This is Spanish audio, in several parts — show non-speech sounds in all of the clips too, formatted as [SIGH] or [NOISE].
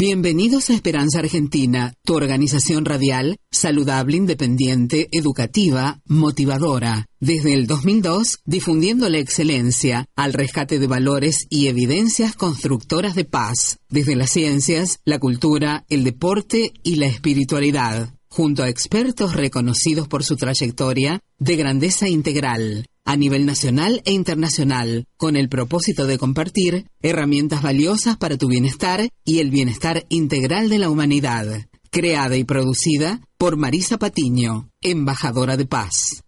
Bienvenidos a Esperanza Argentina, tu organización radial, saludable, independiente, educativa, motivadora. Desde el 2002, difundiendo la excelencia al rescate de valores y evidencias constructoras de paz, desde las ciencias, la cultura, el deporte y la espiritualidad, junto a expertos reconocidos por su trayectoria de grandeza integral a nivel nacional e internacional, con el propósito de compartir herramientas valiosas para tu bienestar y el bienestar integral de la humanidad. Creada y producida por Marisa Patiño, embajadora de paz.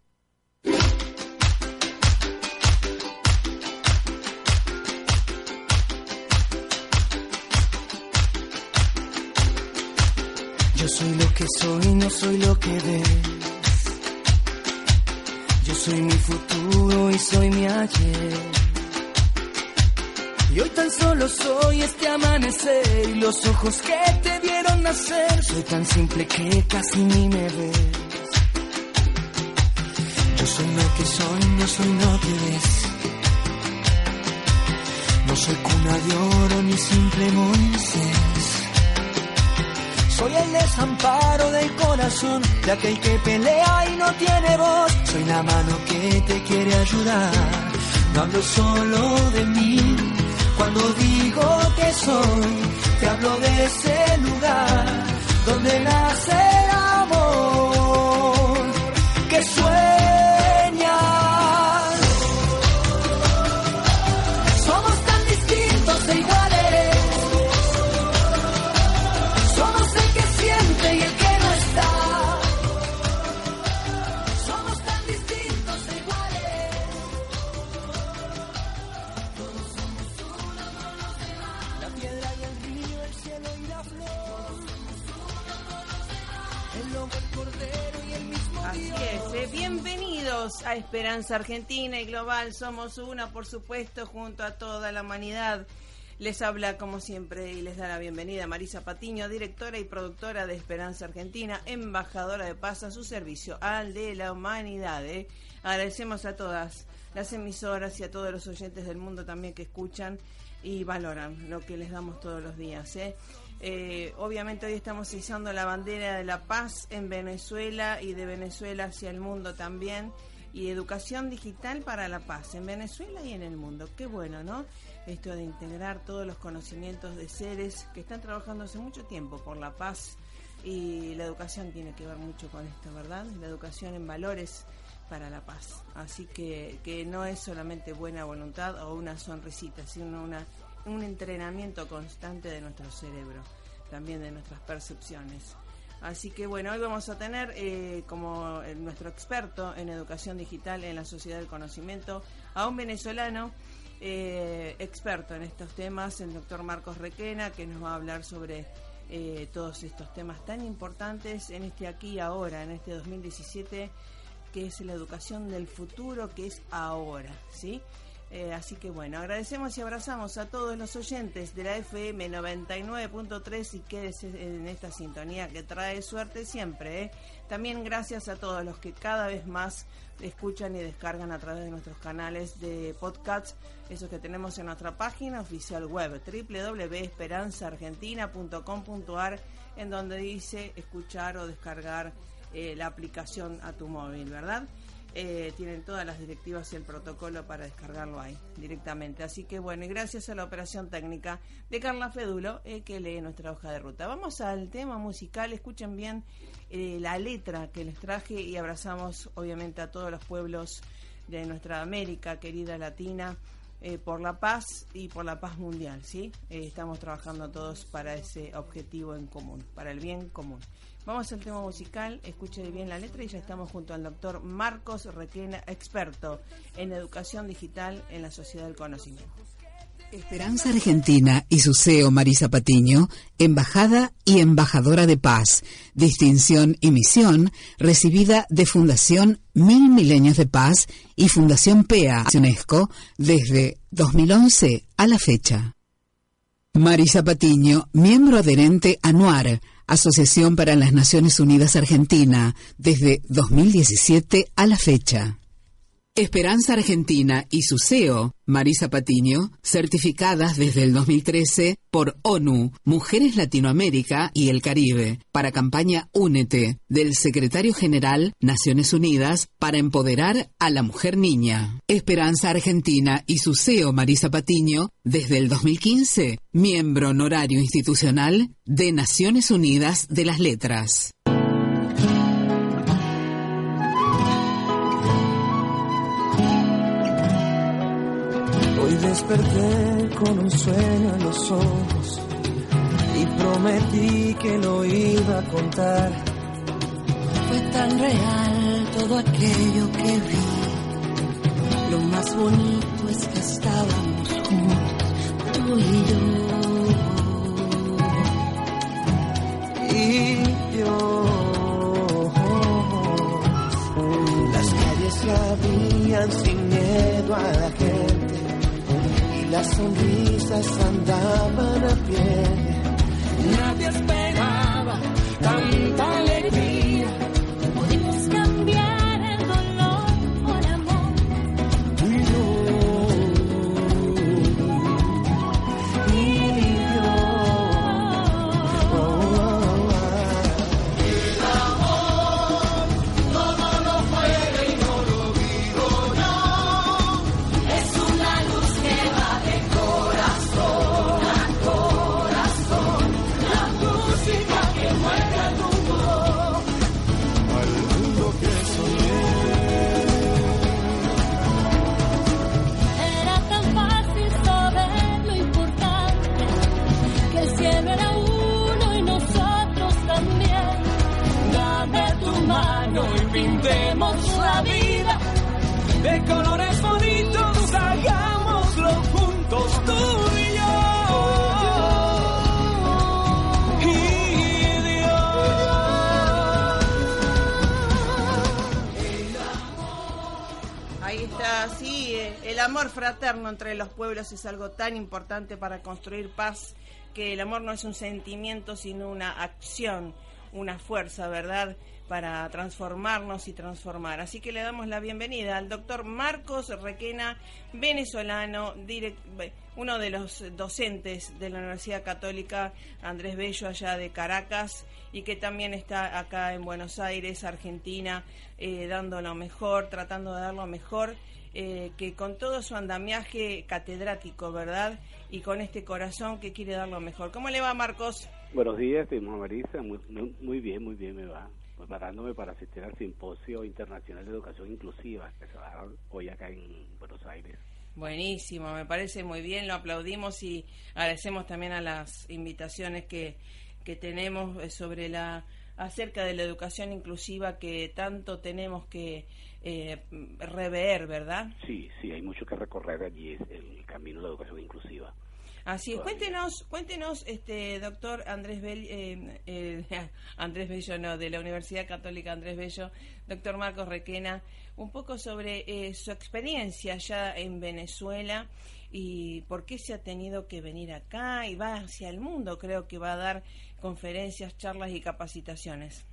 Yo soy lo que soy, no soy lo que ves. Yo soy mi futuro y soy mi ayer. Y hoy tan solo soy este amanecer y los ojos que te vieron nacer. Soy tan simple que casi ni me ves. Yo soy lo que soy, no soy lo que ves. No soy cuna de oro ni simple Moisés. Soy el desamparo del corazón de aquel que pelea y no tiene voz. Soy la mano que te quiere ayudar. No hablo solo de mí. Cuando digo que soy, te hablo de ese lugar donde nace Esperanza Argentina y Global. Somos una, por supuesto, junto a toda la humanidad. Les habla, como siempre, y les da la bienvenida Marisa Patiño, directora y productora de Esperanza Argentina, embajadora de paz a su servicio al de la humanidad. ¿eh? Agradecemos a todas las emisoras y a todos los oyentes del mundo también que escuchan y valoran lo que les damos todos los días. ¿eh? Eh, obviamente hoy estamos izando la bandera de la paz en Venezuela y de Venezuela hacia el mundo también y educación digital para la paz en Venezuela y en el mundo. Qué bueno, ¿no? Esto de integrar todos los conocimientos de seres que están trabajando hace mucho tiempo por la paz y la educación tiene que ver mucho con esto, ¿verdad? La educación en valores para la paz. Así que, que no es solamente buena voluntad o una sonrisita, sino una, un entrenamiento constante de nuestro cerebro, también de nuestras percepciones. Así que bueno, hoy vamos a tener eh, como nuestro experto en educación digital en la sociedad del conocimiento a un venezolano eh, experto en estos temas, el doctor Marcos Requena, que nos va a hablar sobre eh, todos estos temas tan importantes en este aquí y ahora, en este 2017, que es la educación del futuro, que es ahora, ¿sí? Eh, así que bueno, agradecemos y abrazamos a todos los oyentes de la FM 99.3 y quédese en esta sintonía que trae suerte siempre. ¿eh? También gracias a todos los que cada vez más escuchan y descargan a través de nuestros canales de podcasts, esos que tenemos en nuestra página oficial web www.esperanzaargentina.com.ar en donde dice escuchar o descargar eh, la aplicación a tu móvil, ¿verdad? Eh, tienen todas las directivas y el protocolo para descargarlo ahí directamente. Así que bueno, y gracias a la operación técnica de Carla Fedulo, eh, que lee nuestra hoja de ruta. Vamos al tema musical, escuchen bien eh, la letra que les traje y abrazamos obviamente a todos los pueblos de nuestra América querida latina. por la paz y por la paz mundial, ¿sí? estamos trabajando todos para ese objetivo en común, para el bien común. Vamos al tema musical, escuche bien la letra y ya estamos junto al doctor Marcos Requena, experto en educación digital en la sociedad del conocimiento. Esperanza Argentina y su CEO Marisa Patiño, embajada y embajadora de paz, distinción y misión recibida de Fundación Mil Milenios de Paz y Fundación PEA UNESCO desde 2011 a la fecha. Marisa Patiño, miembro adherente anuar Asociación para las Naciones Unidas Argentina, desde 2017 a la fecha. Esperanza Argentina y su CEO, Marisa Patiño, certificadas desde el 2013 por ONU, Mujeres Latinoamérica y el Caribe, para campaña Únete, del secretario general Naciones Unidas para empoderar a la mujer niña. Esperanza Argentina y su CEO, Marisa Patiño, desde el 2015, miembro honorario institucional de Naciones Unidas de las Letras. Desperté con un sueño en los ojos y prometí que lo iba a contar. Fue tan real todo aquello que vi. Lo más bonito es que estábamos juntos, tú y yo. Y yo. Las calles se abrían sin miedo a la las sonrisas andaban a pie. Nadie esperaba la vida de colores bonitos. Hagámoslo juntos tú y yo. Ahí está, sí, eh, el amor fraterno entre los pueblos es algo tan importante para construir paz, que el amor no es un sentimiento, sino una acción, una fuerza, ¿verdad?, para transformarnos y transformar. Así que le damos la bienvenida al doctor Marcos Requena, venezolano, direct- uno de los docentes de la Universidad Católica Andrés Bello allá de Caracas y que también está acá en Buenos Aires, Argentina, eh, dando lo mejor, tratando de dar lo mejor, eh, que con todo su andamiaje catedrático, ¿verdad? Y con este corazón que quiere dar lo mejor. ¿Cómo le va, Marcos? Buenos días, Marisa. Muy, muy, muy bien, muy bien me va. Preparándome para asistir al Simposio Internacional de Educación Inclusiva que se va a dar hoy acá en Buenos Aires. Buenísimo, me parece muy bien, lo aplaudimos y agradecemos también a las invitaciones que, que tenemos eh, sobre la acerca de la educación inclusiva que tanto tenemos que eh, rever, ¿verdad? Sí, sí, hay mucho que recorrer allí, es el camino de la educación inclusiva. Así es, Todavía. cuéntenos, cuéntenos, este doctor Andrés Bell, eh, eh, [LAUGHS] Andrés Bello, no, de la Universidad Católica Andrés Bello, doctor Marcos Requena, un poco sobre eh, su experiencia ya en Venezuela y por qué se ha tenido que venir acá y va hacia el mundo, creo que va a dar conferencias, charlas y capacitaciones.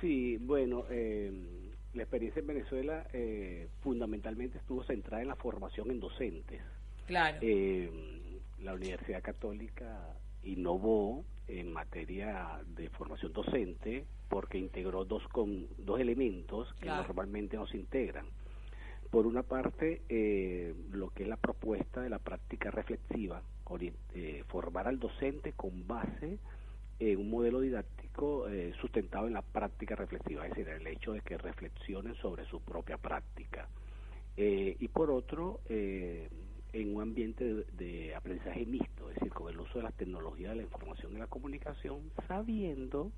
Sí, bueno, eh, la experiencia en Venezuela eh, fundamentalmente estuvo centrada en la formación en docentes. Claro. Eh, la Universidad Católica innovó en materia de formación docente porque integró dos, con, dos elementos que Claro. normalmente no se integran. Por una parte, eh, lo que es la propuesta de la práctica reflexiva, eh, formar al docente con base en un modelo didáctico eh, sustentado en la práctica reflexiva, es decir, el hecho de que reflexionen sobre su propia práctica. Eh, y por otro, eh, en un ambiente de, de aprendizaje mixto, es decir, con el uso de las tecnologías de la información y la comunicación, sabiendo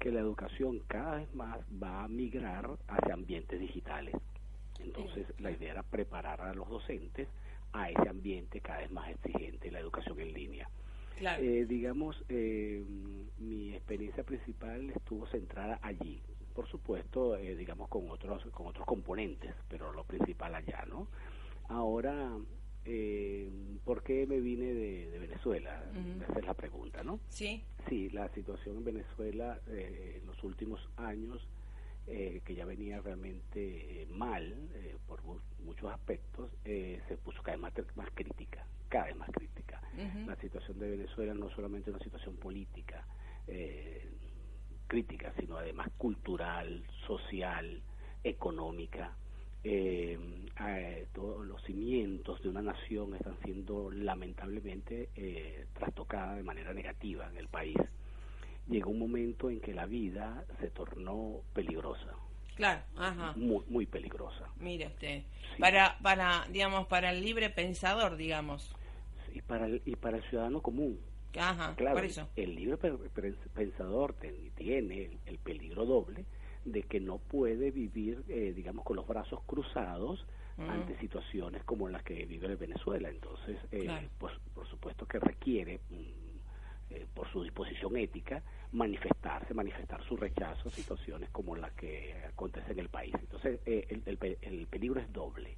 que la educación cada vez más va a migrar hacia ambientes digitales. Entonces, la idea era preparar a los docentes a ese ambiente cada vez más exigente, la educación en línea. Claro. Eh, digamos, eh, mi experiencia principal estuvo centrada allí. Por supuesto, eh, digamos, con otros, con otros componentes, pero lo principal allá, ¿no? Ahora, eh, ¿por qué me vine de, de Venezuela? Esa es la pregunta, ¿no? sí, Sí, la situación en Venezuela eh, en los últimos años eh, que ya venía realmente eh, mal eh, por mu- muchos aspectos, eh, se puso cada vez más, más crítica, cada vez más crítica. La situación de Venezuela no es solamente una situación política, eh, crítica, sino además cultural, social, económica. Eh, eh, todos los cimientos de una nación están siendo lamentablemente eh, trastocadas de manera negativa en el país. Llegó un momento en que la vida se tornó peligrosa, Claro, ajá. muy, muy peligrosa. Mire usted. Sí. Para, para, digamos, para el libre pensador, digamos. Y para el, y para el ciudadano común, Ajá, Claro, por eso. el libre pe- pe- pensador ten- tiene el, el peligro doble de que no puede vivir, eh, digamos, con los brazos cruzados Mm. ante situaciones como las que vive Venezuela. Entonces, eh, Claro. pues, por supuesto que requiere, mm, eh, por su disposición ética, manifestarse, manifestar su rechazo a situaciones como las que acontecen en el país. Entonces, eh, el, el el peligro es doble.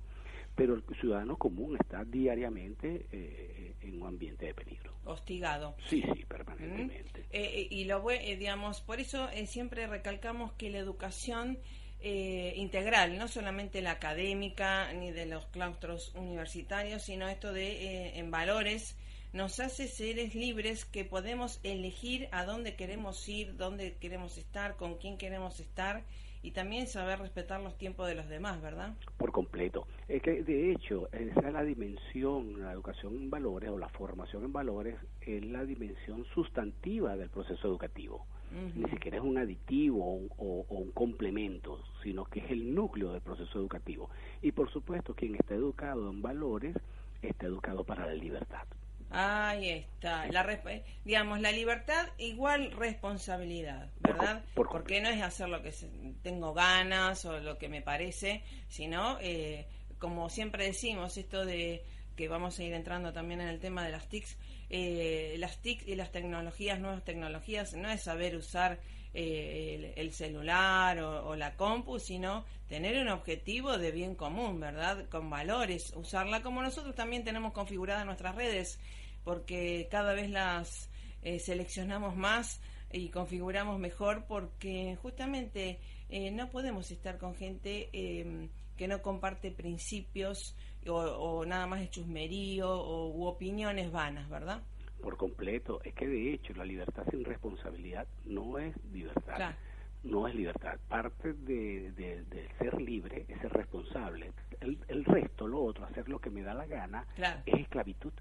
Pero el ciudadano común está diariamente eh, en un ambiente de peligro. Hostigado. Sí, sí, ¿Mm? permanentemente. Eh, eh, y lo eh, digamos, por eso eh, siempre recalcamos que la educación eh, integral, no solamente la académica ni de los claustros universitarios, sino esto de eh, en valores, nos hace seres libres que podemos elegir a dónde queremos ir, dónde queremos estar, con quién queremos estar y también saber respetar los tiempos de los demás, ¿verdad? Por completo. Es que, de hecho, esa es la dimensión, la educación en valores o la formación en valores es la dimensión sustantiva del proceso educativo. Ni siquiera es un aditivo o un, o- o un complemento, sino que es el núcleo del proceso educativo. Y por supuesto, quien está educado en valores está educado para la libertad. Ahí está. La resp- digamos, la libertad igual responsabilidad, ¿verdad? por Porque no es hacer lo que se- tengo ganas o lo que me parece, sino, eh, como siempre decimos, esto de que vamos a ir entrando también en el tema de las TICs, eh, las TIC y las tecnologías, nuevas tecnologías, no es saber usar eh, el, el celular o, la compu, sino tener un objetivo de bien común, ¿verdad? Con valores, usarla como nosotros también tenemos configuradas nuestras redes, porque cada vez las eh, seleccionamos más y configuramos mejor, porque justamente eh, no podemos estar con gente eh, que no comparte principios o, o nada más de chusmerío o u opiniones vanas, ¿verdad? Por completo. Es que, de hecho, la libertad sin responsabilidad no es libertad. Claro. no es libertad. Parte de, de- de ser libre es ser responsable. El, el resto, lo otro, hacer lo que me da la gana, Claro. es esclavitud.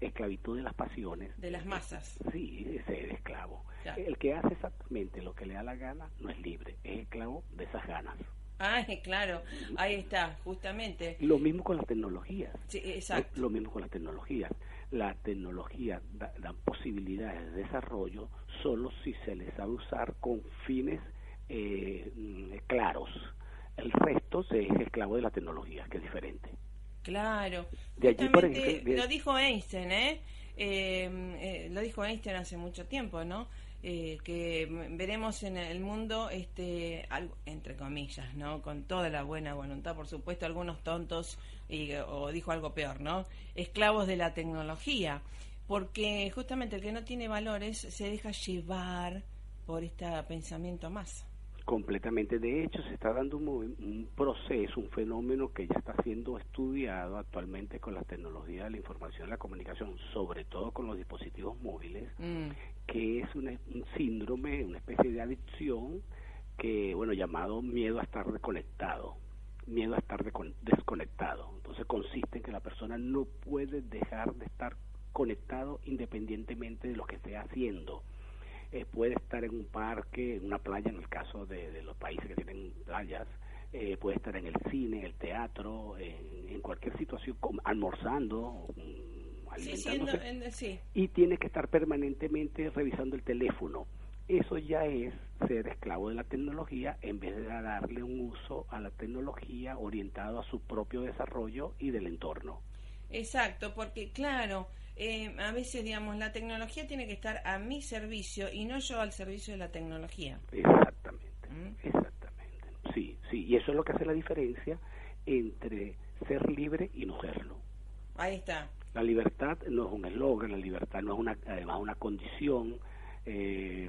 Esclavitud de las pasiones. De las masas. Sí, es ser esclavo. Claro. El que hace exactamente lo que le da la gana no es libre, es esclavo de esas ganas. Ay, claro, ahí está, justamente. Lo mismo con las tecnologías. Sí, exacto. Lo, lo mismo con las tecnologías. Las tecnologías da- dan posibilidades de desarrollo solo si se les sabe usar con fines eh, claros. El resto se es esclavo de la tecnología, que es diferente. Claro. De allí, por Justamente ejemplo, de- lo dijo Einstein, ¿eh? Eh, eh, Lo dijo Einstein hace mucho tiempo, ¿no? Eh, que veremos en el mundo, este, algo, entre comillas, ¿no? Con toda la buena voluntad, por supuesto, algunos tontos, y, o dijo algo peor, ¿no? Esclavos de la tecnología. Porque justamente el que no tiene valores se deja llevar por este pensamiento más. Completamente. De hecho, se está dando un, un proceso, un fenómeno que ya está siendo estudiado actualmente con las tecnologías de la información y la comunicación, sobre todo con los dispositivos móviles, Mm, que es una- un síndrome, una especie de adicción que, bueno, llamado miedo a estar desconectado, miedo a estar desconectado. Entonces consiste en que la persona no puede dejar de estar conectado independientemente de lo que esté haciendo. Eh, puede estar en un parque, en una playa, en el caso de, de los países que tienen playas, eh, puede estar en el cine, en el teatro, en, en cualquier situación, almorzando, mm, Sí, alimentándose en- sí, y tiene que estar permanentemente revisando el teléfono. Eso ya es ser esclavo de la tecnología en vez de darle un uso a la tecnología orientado a su propio desarrollo y del entorno. Exacto, porque claro, eh, a veces, digamos, la tecnología tiene que estar a mi servicio y no yo al servicio de la tecnología. Exactamente, ¿Mm? exactamente. Sí, sí, y eso es lo que hace la diferencia entre ser libre y no serlo. Ahí está. La libertad no es un eslogan, la libertad no es una, además una condición, eh,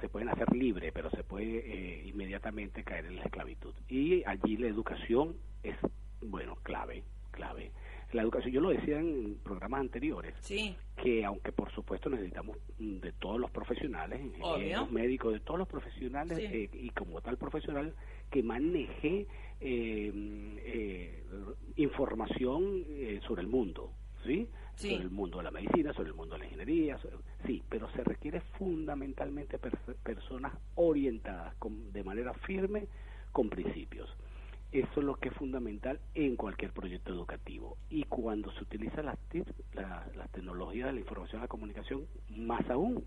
se pueden hacer libre, pero se puede eh, inmediatamente caer en la esclavitud. Y allí la educación es, bueno, clave, clave. La educación, yo lo decía en programas anteriores, Sí, que aunque por supuesto necesitamos de todos los profesionales, Obvio. ingenieros, médicos, de todos los profesionales Sí. eh, y como tal profesional que maneje eh, eh, información eh, sobre el mundo, ¿sí? Sí. Sobre el mundo de la medicina, sobre el mundo de la ingeniería, sobre- sí, pero se requiere fundamentalmente pers- personas orientadas con- de manera firme con principios. Eso es lo que es fundamental en cualquier proyecto educativo. Y cuando se utilizan las TIC, la- las tecnologías de la información y la comunicación, más aún.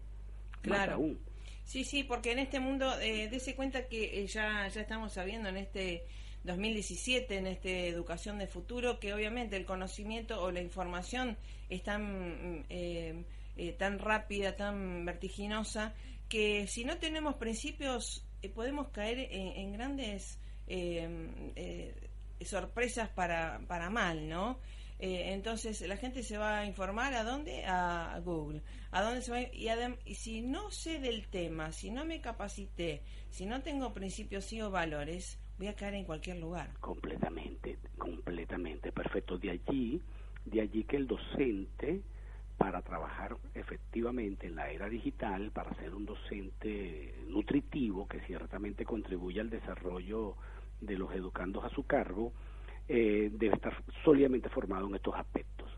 Claro. Más aún. Sí, sí, porque en este mundo, eh, dése cuenta que eh, ya, ya estamos sabiendo en este 2017, en este Educación de Futuro, que obviamente el conocimiento o la información es tan, mm, eh, eh, tan rápida, tan vertiginosa, que si no tenemos principios eh, podemos caer en, en grandes sorpresas para, para mal, ¿no? Eh, entonces la gente se va a informar a dónde a Google a dónde se va y, y si no sé del tema si no me capacité si no tengo principios y o valores voy a caer en cualquier lugar Completamente, completamente, perfecto. De allí, de allí que el docente, para trabajar efectivamente en la era digital, para ser un docente nutritivo que ciertamente contribuye al desarrollo de los educandos a su cargo, eh, debe estar sólidamente formado en estos aspectos.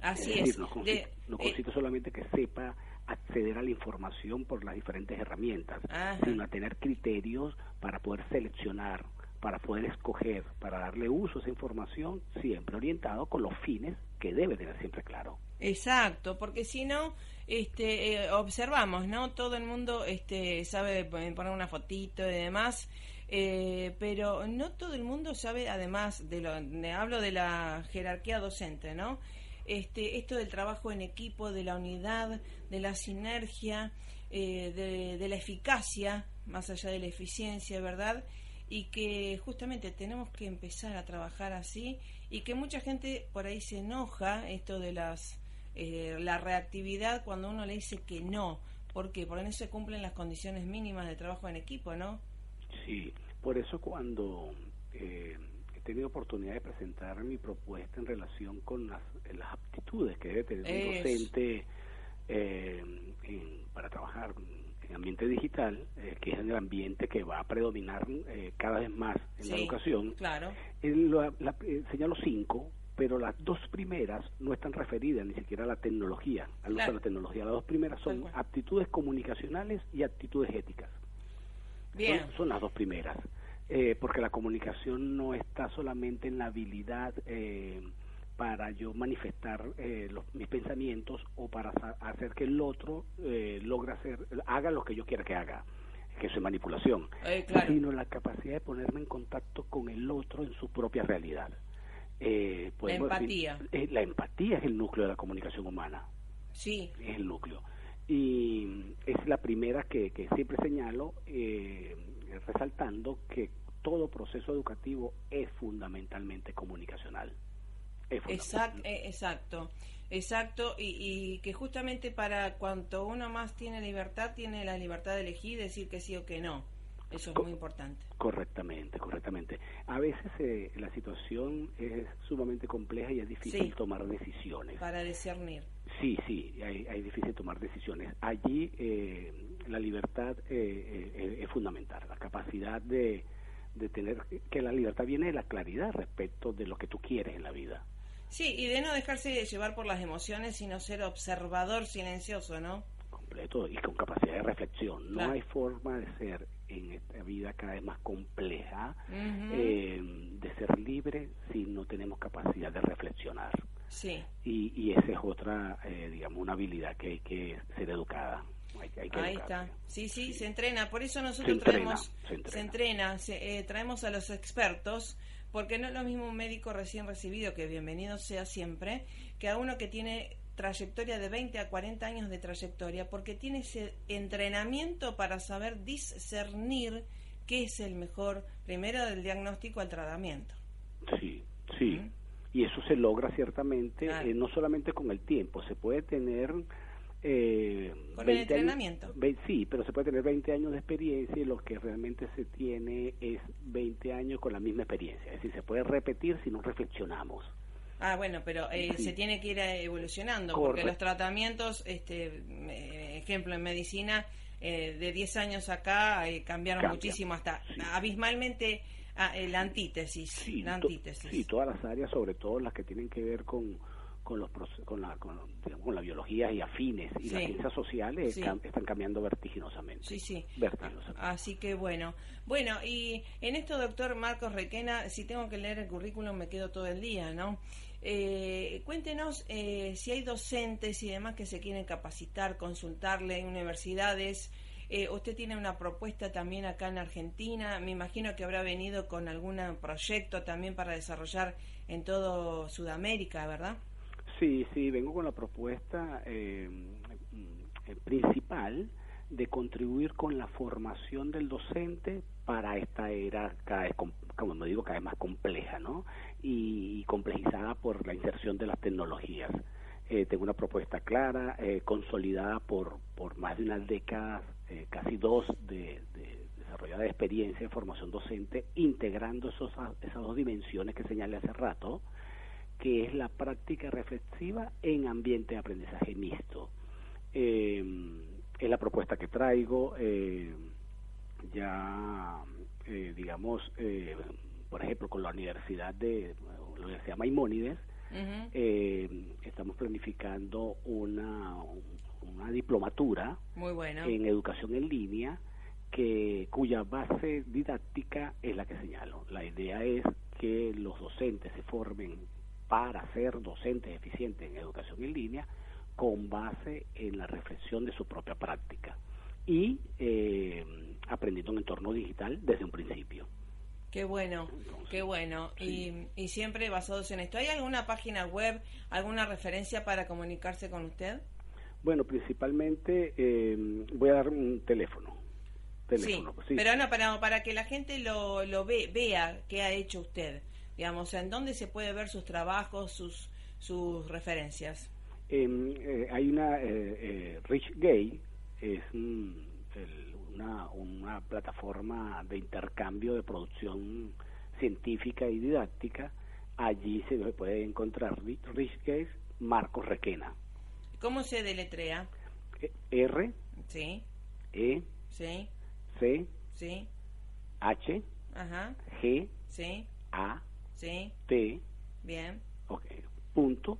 así es es, decir, no De- consiste, no eh, consiste solamente que sepa acceder a la información por las diferentes herramientas, Ajá. sino a tener criterios para poder seleccionar, para poder escoger, para darle uso a esa información, siempre orientado con los fines que debe tener siempre claro. Exacto, porque si no, este, eh, observamos, ¿no? Todo el mundo este, sabe poner una fotito y demás, eh, pero no todo el mundo sabe, además de lo, de- hablo de la jerarquía docente, ¿no? Este, esto del trabajo en equipo, de la unidad, de la sinergia, eh, de, de la eficacia, más allá de la eficiencia, ¿verdad? y que justamente tenemos que empezar a trabajar así y que mucha gente por ahí se enoja esto de las eh, la reactividad cuando uno le dice que no ¿por qué? porque no se cumplen las condiciones mínimas de trabajo en equipo ¿no? Sí, por eso cuando eh, he tenido oportunidad de presentar mi propuesta en relación con las, las aptitudes que debe tener un docente eh, en- para trabajar en ambiente digital, eh, que es el ambiente que va a predominar eh, cada vez más en la educación, claro la- eh, señalo cinco, pero las dos primeras no están referidas ni siquiera a la tecnología, al uso de la tecnología. Las dos primeras son aptitudes comunicacionales y aptitudes éticas. bien Son, son las dos primeras, eh, porque la comunicación no está solamente en la habilidad eh, para yo manifestar eh, los- mis pensamientos o para hacer que el otro eh, logre hacer, haga lo que yo quiera que haga, que eso es manipulación, Eh, claro. sino la capacidad de ponerme en contacto con el otro en su propia realidad. Eh, podemos decir- empatía. eh, la empatía es el núcleo de la comunicación humana sí es el núcleo. Y es la primera que, que siempre señalo, eh, resaltando que todo proceso educativo es fundamentalmente comunicacional. Es Exact- fundamental. eh, exacto, exacto, y, y que justamente para cuanto uno más tiene libertad, tiene la libertad de elegir, decir que sí o que no. Eso es muy importante. Correctamente, correctamente. A veces eh, la situación es sumamente compleja y es difícil Sí. tomar decisiones. Para discernir. Sí, sí, hay, hay difícil tomar decisiones. Allí eh, la libertad eh, eh, es fundamental, la capacidad de, de tener, que la libertad viene de la claridad respecto de lo que tú quieres en la vida. Sí, y de no dejarse llevar por las emociones, sino ser observador silencioso, ¿no? Completo y con capacidad de reflexión. No Claro. hay forma de ser en esta vida cada vez más compleja, eh, de ser libre si no tenemos capacidad de reflexionar. Sí, Y, y esa es otra, eh, digamos, una habilidad que hay que ser educada. Hay, hay que ahí educarse. está. Sí, sí, se entrena. Por eso nosotros Se entrena, traemos, se entrena. se entrena, se, eh, traemos a los expertos, porque no es lo mismo un médico recién recibido, que bienvenido sea siempre, que a uno que tiene trayectoria de 20 a 40 años de trayectoria, porque tiene ese entrenamiento para saber discernir qué es el mejor, primero del diagnóstico al tratamiento. Sí, sí. Y eso se logra ciertamente, Claro. eh, no solamente con el tiempo, se puede tener Eh, Con el 20 años- entrenamiento. sí, pero se puede tener 20 años de experiencia y lo que realmente se tiene es 20 años con la misma experiencia. Es decir, se puede repetir si no reflexionamos. Ah, bueno, pero eh, Sí. se tiene que ir eh, evolucionando, porque los tratamientos, este, ejemplo, en medicina, eh, de 10 años acá eh, cambiaron Cambia. muchísimo, hasta Sí. abismalmente ah, eh, la antítesis. Sí, la to- antítesis. sí, todas las áreas, sobre todo las que tienen que ver con con los con la con, digamos, con la biología y afines y las ciencias sociales Sí. cam- están cambiando vertiginosamente. Sí, sí. Vertiginosamente. Así que bueno. Bueno, y en esto, doctor Marcos Requena, si tengo que leer el currículum me quedo todo el día, ¿no? Eh, cuéntenos eh, si hay docentes y demás que se quieren capacitar, consultarle en universidades. Eh, usted tiene una propuesta también acá en Argentina. Me imagino que habrá venido con algún proyecto también para desarrollar en todo Sudamérica, ¿verdad? Sí, sí, vengo con la propuesta eh, eh, principal de contribuir con la formación del docente para esta era cada vez, com- como digo, cada vez más compleja, ¿no? Y, complejizada por la inserción de las tecnologías. Eh, tengo una propuesta clara, eh, consolidada por, por más de unas décadas, eh, casi dos, de, de desarrollada experiencia en formación docente, integrando esos, esas dos dimensiones que señalé hace rato, que es la práctica reflexiva en ambiente de aprendizaje mixto. Eh, es la propuesta que traigo, eh, ya, eh, digamos, por ejemplo, con la Universidad de la Universidad Maimónides, eh, estamos planificando una, una diplomatura Muy bueno. en educación en línea que cuya base didáctica es la que señalo. La idea es que los docentes se formen para ser docentes eficientes en educación en línea con base en la reflexión de su propia práctica y eh, aprendiendo en entorno digital desde un principio. Qué bueno, qué bueno. sí. Y, y siempre basados en esto. ¿Hay alguna página web, alguna referencia para comunicarse con usted? Bueno, principalmente eh, voy a dar un teléfono. teléfono sí, pero no, para, para que la gente lo, lo ve, vea qué ha hecho usted. Digamos, en dónde se puede ver sus trabajos, sus, sus referencias. Em, eh, hay una, eh, eh, Rich Gay, es mm, el- una, una plataforma de intercambio de producción científica y didáctica. Allí se puede encontrar Rich, Marcos Requena. ¿Cómo se deletrea? Eh, R, Sí, E, sí, C, sí, H, ajá, G, sí, A, sí, T, bien. ok, punto.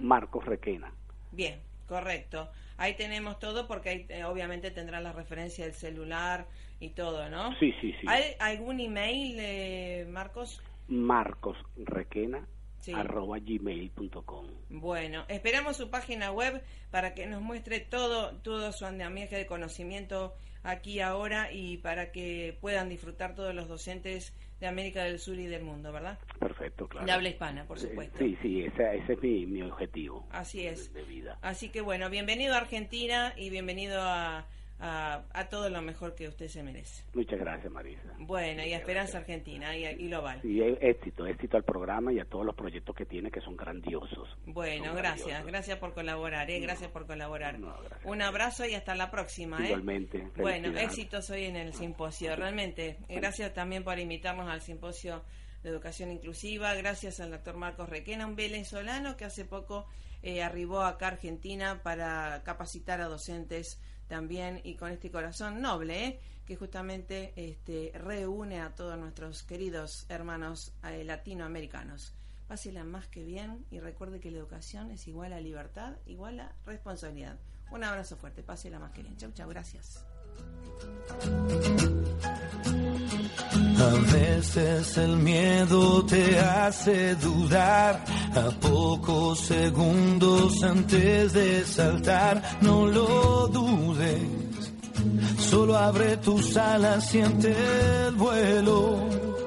Marcos Requena. Bien, correcto. Ahí tenemos todo porque ahí eh, obviamente tendrá la referencia del celular y todo, ¿no? Sí, sí, sí. ¿Hay algún email, eh, Marcos? Marcos Requena, Sí. arroba gmail.com. Bueno, esperamos su página web para que nos muestre todo, todo su andamiaje de conocimiento aquí ahora y para que puedan disfrutar todos los docentes de América del Sur y del mundo, ¿verdad? Perfecto, claro. De habla hispana, por Eh, supuesto. Sí, sí, ese, ese es mi, mi objetivo. Así es. De, de vida. Así que bueno, bienvenido a Argentina y bienvenido a, a, a todo lo mejor que usted se merece. Muchas gracias, Marisa. Bueno, y a Esperanza. Argentina y, a- y Global. Sí, é- éxito, éxito al programa y a todos los proyectos que tiene que son grandiosos. Bueno, Son gracias, grandiosos. gracias por colaborar, ¿eh? Gracias por colaborar. no, gracias. Un abrazo y hasta la próxima, ¿eh? Igualmente. Bueno, felicidades. éxitos hoy en el simposio, realmente. Gracias también por invitarnos al simposio de educación inclusiva. Gracias al doctor Marcos Requena, un venezolano que hace poco eh, arribó acá a Argentina para capacitar a docentes también y con este corazón noble, ¿eh? que justamente este, reúne a todos nuestros queridos hermanos eh, latinoamericanos. Pásela más que bien y recuerde que la educación es igual a libertad, igual a responsabilidad. Un abrazo fuerte, pásela más que bien. Chau, chau, gracias. A veces el miedo te hace dudar, a pocos segundos antes de saltar, no lo dudes, solo abre tus alas, siente el vuelo.